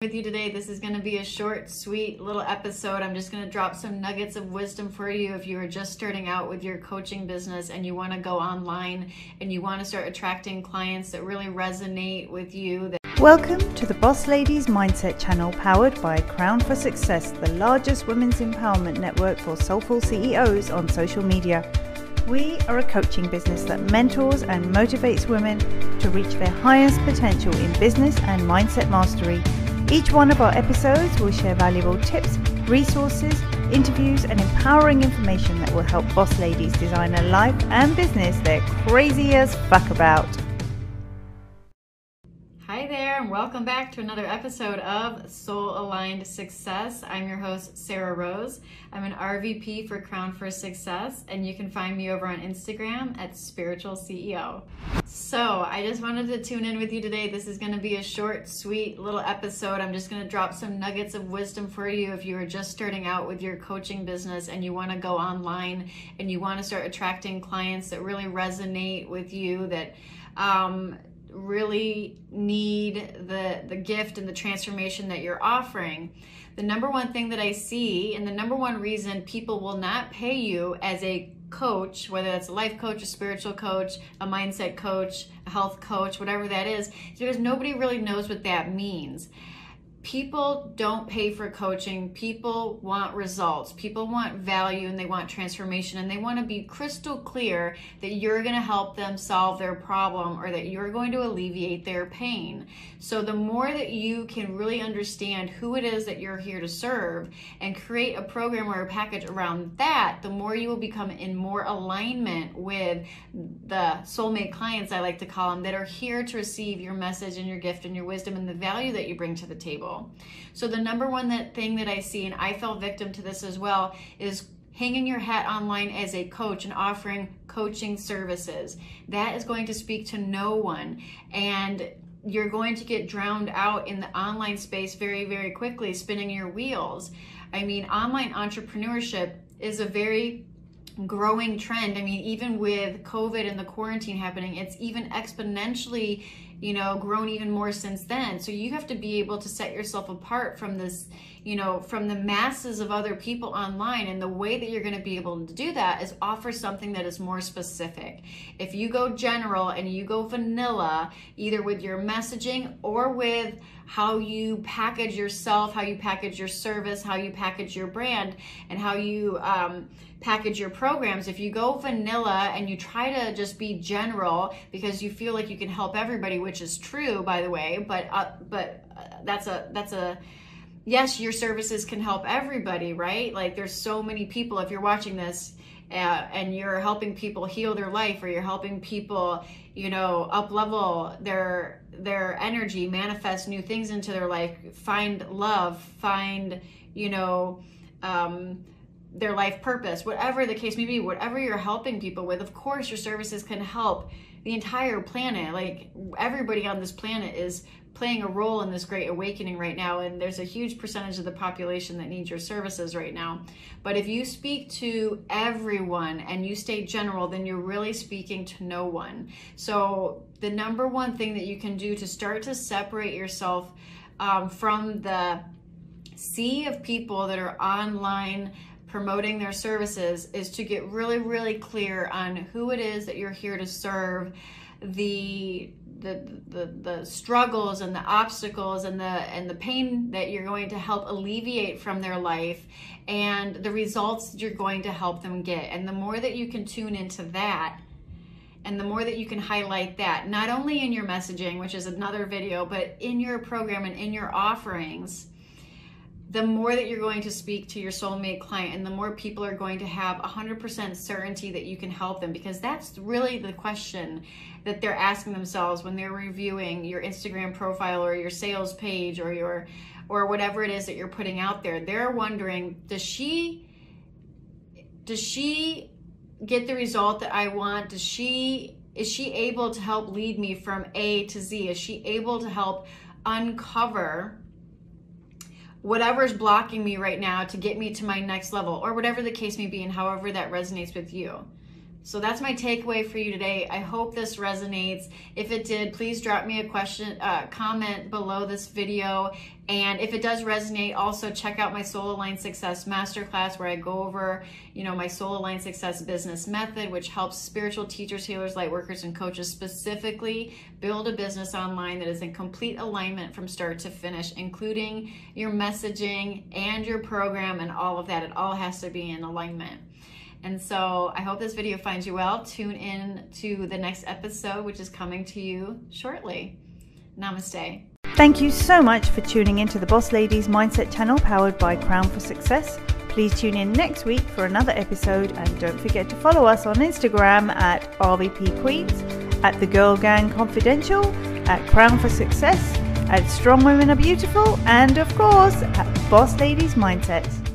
with you today. This is going to be a short, sweet little episode. I'm just going to drop some nuggets of wisdom for you if you are just starting out with your coaching business and you want to go online and you want to start attracting clients that really resonate with you. Welcome to the Boss Ladies Mindset channel powered by Crown for Success, the largest women's empowerment network for soulful CEOs on social media. We are a coaching business that mentors and motivates women to reach their highest potential in business and mindset mastery each one of our episodes will share valuable tips, resources, interviews, and empowering information that will help boss ladies design a life and business they're crazy as fuck about. Welcome back to another episode of Soul Aligned Success. I'm your host, Sarah Rose. I'm an RVP for Crown for Success, and you can find me over on Instagram at Spiritual CEO. So, I just wanted to tune in with you today. This is going to be a short, sweet little episode. I'm just going to drop some nuggets of wisdom for you if you are just starting out with your coaching business and you want to go online and you want to start attracting clients that really resonate with you, that um, really need the the gift and the transformation that you're offering the number one thing that i see and the number one reason people will not pay you as a coach whether that's a life coach a spiritual coach a mindset coach a health coach whatever that is is because nobody really knows what that means people don't pay for coaching. People want results. People want value and they want transformation and they want to be crystal clear that you're going to help them solve their problem or that you're going to alleviate their pain. So the more that you can really understand who it is that you're here to serve and create a program or a package around that, the more you will become in more alignment with the soulmate clients, I like to call them, that are here to receive your message and your gift and your wisdom and the value that you bring to the table. So the number one that thing that I see, and I fell victim to this as well, is hanging your hat online as a coach and offering coaching services. That is going to speak to no one. And you're going to get drowned out in the online space very, very quickly, spinning your wheels. I mean, online entrepreneurship is a very growing trend. I mean, even with COVID and the quarantine happening, it's even exponentially you know, grown even more since then. So you have to be able to set yourself apart from this, you know, from the masses of other people online. And the way that you're going to be able to do that is offer something that is more specific. If you go general and you go vanilla, either with your messaging or with how you package yourself, how you package your service, how you package your brand, and how you um, package your programs. If you go vanilla and you try to just be general because you feel like you can help everybody, which is true, by the way, but uh, but uh, that's a that's a yes, your services can help everybody, right? Like there's so many people. If you're watching this uh, and you're helping people heal their life or you're helping people you know up level their their energy manifest new things into their life find love find you know um, their life purpose whatever the case may be whatever you're helping people with of course your services can help the entire planet like everybody on this planet is playing a role in this great awakening right now and there's a huge percentage of the population that needs your services right now. But if you speak to everyone and you stay general then you're really speaking to no one. So the number one thing that you can do to start to separate yourself um, from the sea of people that are online promoting their services is to get really really clear on who it is that you're here to serve the the, the the struggles and the obstacles and the and the pain that you're going to help alleviate from their life and the results that you're going to help them get. And the more that you can tune into that and the more that you can highlight that not only in your messaging which is another video but in your program and in your offerings the more that you're going to speak to your soulmate client and the more people are going to have 100% certainty that you can help them because that's really the question that they're asking themselves when they're reviewing your Instagram profile or your sales page or your or whatever it is that you're putting out there. They're wondering does she does she get the result that I want? Does she is she able to help lead me from A to Z? Is she able to help uncover whatever is blocking me right now to get me to my next level or whatever the case may be and however that resonates with you so that's my takeaway for you today. I hope this resonates. If it did, please drop me a question, uh, comment below this video. And if it does resonate, also check out my Soul Aligned Success Masterclass where I go over, you know, my Soul Aligned Success business method, which helps spiritual teachers, healers, light workers, and coaches specifically build a business online that is in complete alignment from start to finish, including your messaging and your program and all of that. It all has to be in alignment. And so I hope this video finds you well. Tune in to the next episode, which is coming to you shortly. Namaste. Thank you so much for tuning into the Boss Ladies Mindset channel powered by Crown for Success. Please tune in next week for another episode and don't forget to follow us on Instagram at RVP Queens, at The Girl Gang Confidential, at Crown for Success, at Strong Women Are Beautiful, and of course at Boss Ladies Mindset.